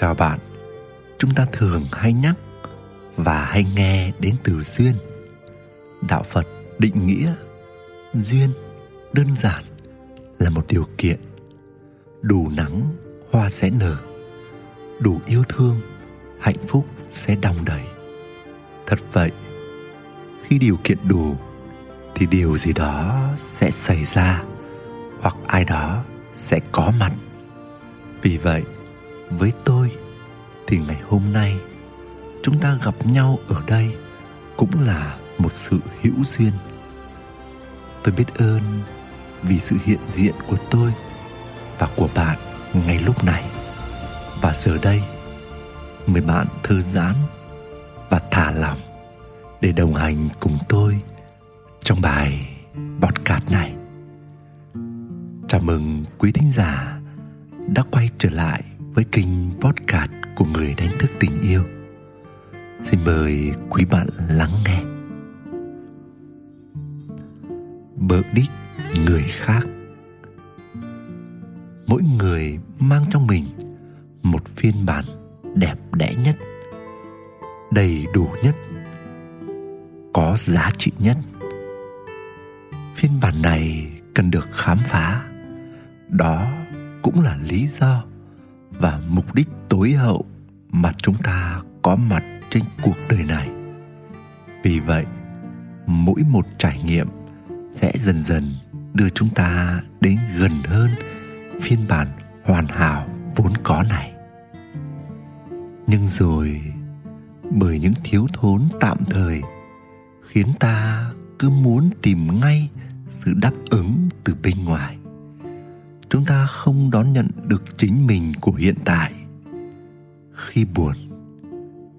Chào bạn, chúng ta thường hay nhắc và hay nghe đến từ duyên. Đạo Phật định nghĩa duyên đơn giản là một điều kiện. Đủ nắng hoa sẽ nở. Đủ yêu thương hạnh phúc sẽ đong đầy. Thật vậy khi điều kiện đủ thì điều gì đó sẽ xảy ra hoặc ai đó sẽ có mặt. Vì vậy với tôi thì ngày hôm nay chúng ta gặp nhau ở đây cũng là một sự hữu duyên. Tôi biết ơn vì sự hiện diện của tôi và của bạn ngay lúc này. Và giờ đây mời bạn thư giãn và thả lỏng để đồng hành cùng tôi trong bài podcast này. Chào mừng quý thính giả đã quay trở lại với kênh podcast của người đánh thức tình yêu. Xin mời quý bạn lắng nghe. Bợ đích người khác. Mỗi người mang trong mình một phiên bản đẹp đẽ nhất, đầy đủ nhất, có giá trị nhất. Phiên bản này cần được khám phá. Đó cũng là lý do và mục đích tối hậu mà chúng ta có mặt trên cuộc đời này. Vì vậy, mỗi một trải nghiệm sẽ dần dần đưa chúng ta đến gần hơn phiên bản hoàn hảo vốn có này. Nhưng rồi, bởi những thiếu thốn tạm thời, khiến ta cứ muốn tìm ngay sự đáp ứng từ bên ngoài chúng ta không đón nhận được chính mình của hiện tại. Khi buồn,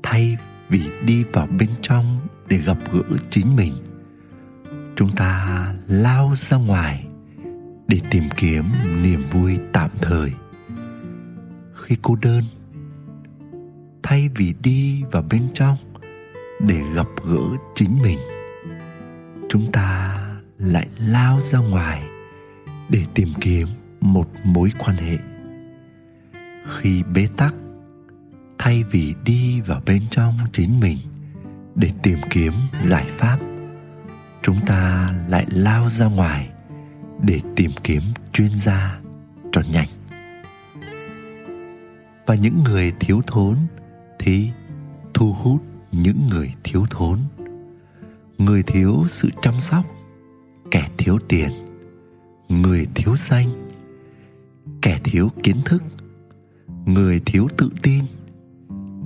thay vì đi vào bên trong để gặp gỡ chính mình, chúng ta lao ra ngoài để tìm kiếm niềm vui tạm thời. Khi cô đơn, thay vì đi vào bên trong để gặp gỡ chính mình, chúng ta lại lao ra ngoài để tìm kiếm một mối quan hệ. Khi bế tắc, thay vì đi vào bên trong chính mình để tìm kiếm giải pháp, chúng ta lại lao ra ngoài để tìm kiếm chuyên gia cho nhanh. Và những người thiếu thốn thì thu hút những người thiếu thốn. Người thiếu sự chăm sóc, kẻ thiếu tiền. Người thiếu danh kẻ thiếu kiến thức. Người thiếu tự tin.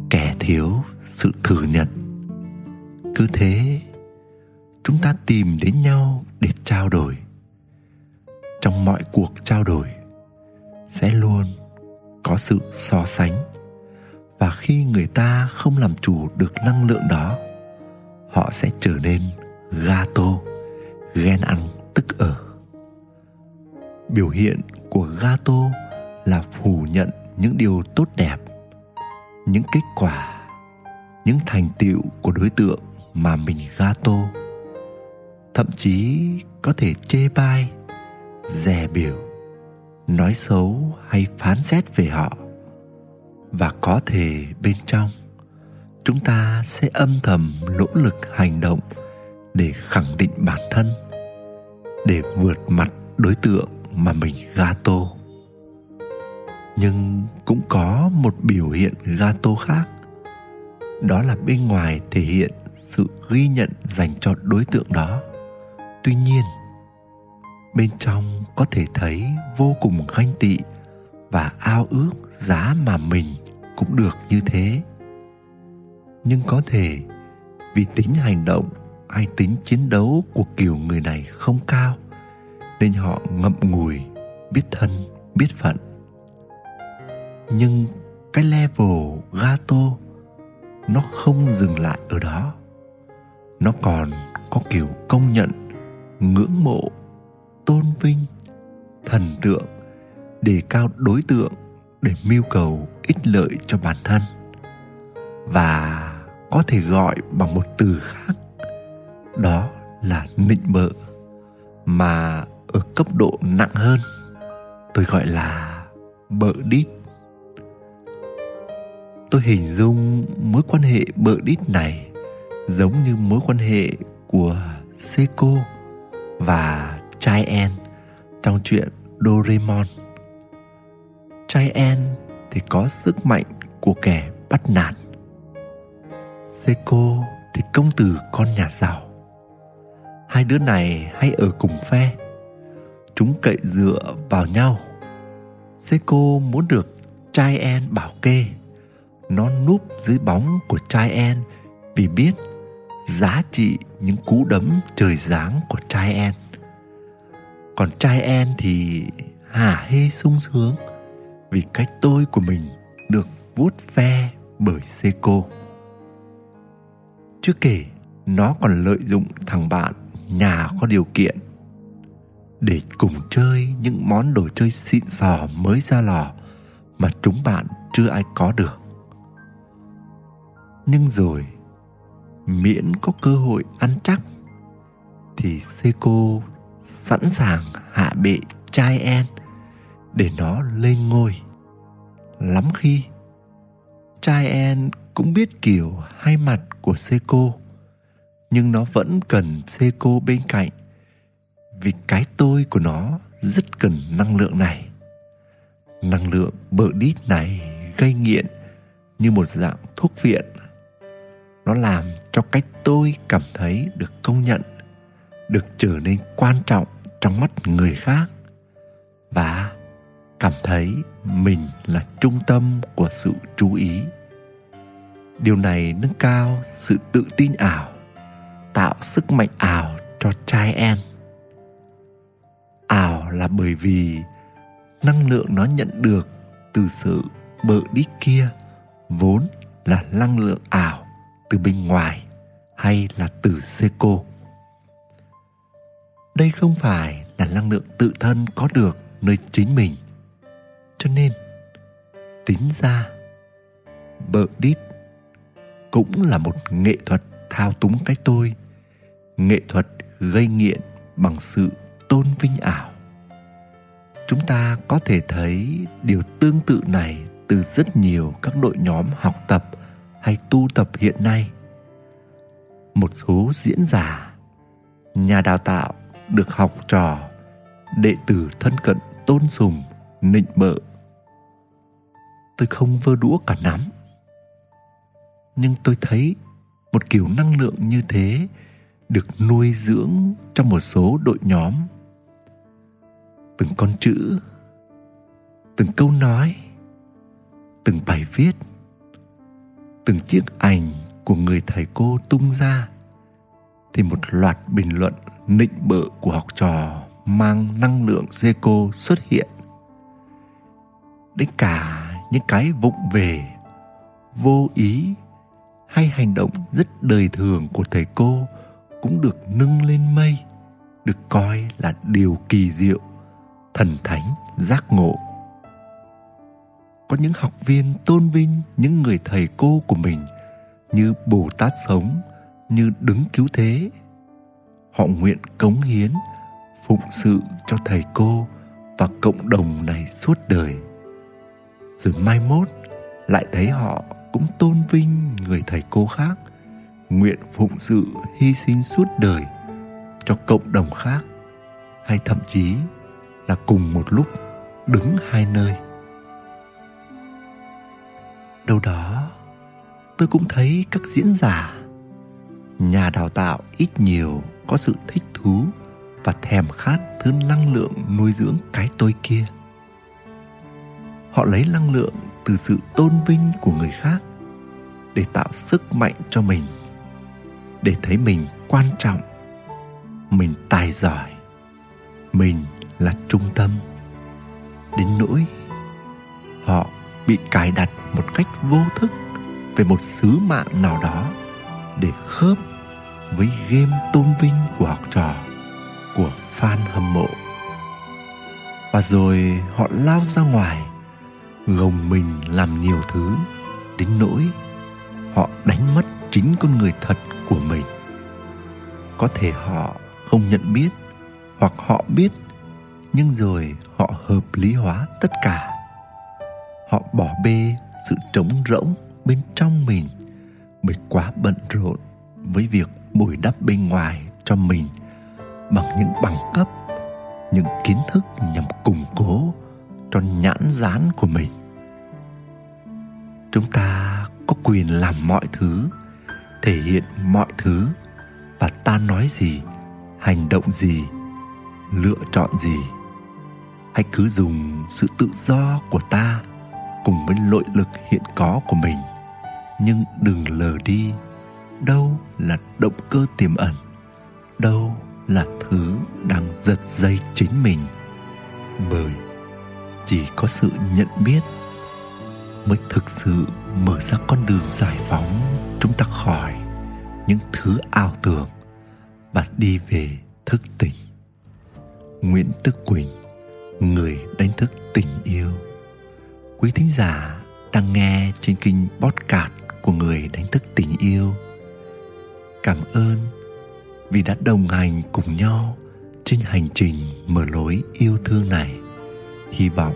Kẻ thiếu sự thừa nhận. Cứ thế, chúng ta tìm đến nhau để trao đổi. Trong mọi cuộc trao đổi, sẽ luôn có sự so sánh. Và khi người ta không làm chủ được năng lượng đó, họ sẽ trở nên gato, ghen ăn, tức ở biểu hiện của gato là phủ nhận những điều tốt đẹp, những kết quả, những thành tựu của đối tượng mà mình gato, thậm chí có thể chê bai, dè biểu, nói xấu hay phán xét về họ. Và có thể bên trong, chúng ta sẽ âm thầm nỗ lực hành động để khẳng định bản thân, để vượt mặt đối tượng mà mình gato. Nhưng cũng có một biểu hiện gato khác. Đó là bên ngoài thể hiện sự ghi nhận dành cho đối tượng đó. Tuy nhiên, bên trong có thể thấy vô cùng ganh tị và ao ước giá mà mình cũng được như thế. Nhưng có thể vì tính hành động hay tính chiến đấu của kiểu người này không cao nên họ ngậm ngùi, biết thân, biết phận. Nhưng cái level gato, nó không dừng lại ở đó. Nó còn có kiểu công nhận, ngưỡng mộ, tôn vinh, thần tượng, đề cao đối tượng để mưu cầu ích lợi cho bản thân. Và có thể gọi bằng một từ khác, đó là nịnh bợ, mà ở cấp độ nặng hơn tôi gọi là bợ đít tôi hình dung mối quan hệ bợ đít này giống như mối quan hệ của Seiko và trai En trong chuyện Doraemon. Trai En thì có sức mạnh của kẻ bắt nạt. Seiko thì công tử con nhà giàu. Hai đứa này hay ở cùng phe. Chúng cậy dựa vào nhau. Seiko muốn được trai En bảo kê. Nó núp dưới bóng của trai En vì biết giá trị những cú đấm trời giáng của trai en còn trai en thì hả hê sung sướng vì cái tôi của mình được vuốt ve bởi Seiko. Chưa kể, nó còn lợi dụng thằng bạn nhà có điều kiện để cùng chơi những món đồ chơi xịn sò mới ra lò mà chúng bạn chưa ai có được. Nhưng rồi, miễn có cơ hội ăn chắc, thì Seiko sẵn sàng hạ bệ chai en để nó lên ngôi. Lắm khi, chai en cũng biết kiểu hai mặt của Seiko, nhưng nó vẫn cần Seiko bên cạnh vì cái tôi của nó rất cần năng lượng này. Năng lượng bợ đít này gây nghiện như một dạng thuốc viện. Nó làm cho cách tôi cảm thấy được công nhận, được trở nên quan trọng trong mắt người khác và cảm thấy mình là trung tâm của sự chú ý. Điều này nâng cao sự tự tin ảo, tạo sức mạnh ảo cho trai em ảo là bởi vì năng lượng nó nhận được từ sự bợ đít kia vốn là năng lượng ảo từ bên ngoài hay là từ Seco. Đây không phải là năng lượng tự thân có được nơi chính mình. Cho nên, tính ra, bợ đít cũng là một nghệ thuật thao túng cái tôi, nghệ thuật gây nghiện bằng sự tôn vinh ảo. Chúng ta có thể thấy điều tương tự này từ rất nhiều các đội nhóm học tập – hay tu tập hiện nay một số diễn giả, nhà đào tạo được học trò đệ tử thân cận tôn sùng, nịnh bợ tôi không vơ đũa cả nắm, nhưng tôi thấy một kiểu năng lượng như thế được nuôi dưỡng trong một số đội nhóm từng con chữ, từng câu nói, từng bài viết, từng chiếc ảnh của người thầy cô tung ra thì một loạt bình luận nịnh bợ của học trò mang năng lượng dê cô xuất hiện. Đến cả những cái vụng về, vô ý hay hành động rất đời thường của thầy cô cũng được nâng lên mây, được coi là điều kỳ diệu thần thánh, giác ngộ. Có những học viên tôn vinh những người thầy cô của mình như bồ tát sống, như đứng cứu thế. Họ nguyện cống hiến, phụng sự cho thầy cô và cộng đồng này suốt đời. Rồi mai mốt, lại thấy họ cũng tôn vinh người thầy cô khác, nguyện phụng sự hy sinh suốt đời cho cộng đồng khác, hay thậm chí là cùng một lúc đứng hai nơi. Đâu đó, tôi cũng thấy các diễn giả, nhà đào tạo ít nhiều có sự thích thú và thèm khát thứ năng lượng nuôi dưỡng cái tôi kia. Họ lấy năng lượng từ sự tôn vinh của người khác để tạo sức mạnh cho mình, để thấy mình quan trọng, mình tài giỏi, mình là trung tâm. Đến nỗi, họ bị cài đặt một cách vô thức về một sứ mạng nào đó để khớp với game tôn vinh của học trò, của fan hâm mộ. Và rồi họ lao ra ngoài, gồng mình làm nhiều thứ, đến nỗi họ đánh mất chính con người thật của mình. Có thể họ không nhận biết hoặc họ biết nhưng rồi họ hợp lý hóa tất cả. Họ bỏ bê sự trống rỗng bên trong mình, bởi quá bận rộn với việc bồi đắp bên ngoài cho mình bằng những bằng cấp, những kiến thức nhằm củng cố cho nhãn dán của mình. Chúng ta có quyền làm mọi thứ, thể hiện mọi thứ và ta nói gì, hành động gì, lựa chọn gì hãy cứ dùng sự tự do của ta cùng với nội lực hiện có của mình. Nhưng đừng lờ đi. Đâu là động cơ tiềm ẩn? Đâu là thứ đang giật dây chính mình? Bởi chỉ có sự nhận biết mới thực sự mở ra con đường giải phóng chúng ta khỏi những thứ ảo tưởng. Và đi về thức tỉnh. Nguyễn đức quỳnh người đánh thức tình yêu. Quý thính giả đang nghe trên kênh podcast của người đánh thức tình yêu. Cảm ơn vì đã đồng hành cùng nhau trên hành trình mở lối yêu thương này. Hy vọng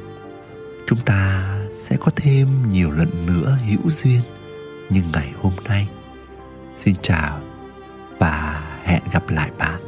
chúng ta sẽ có thêm nhiều lần nữa hữu duyên như ngày hôm nay. Xin chào và hẹn gặp lại bạn.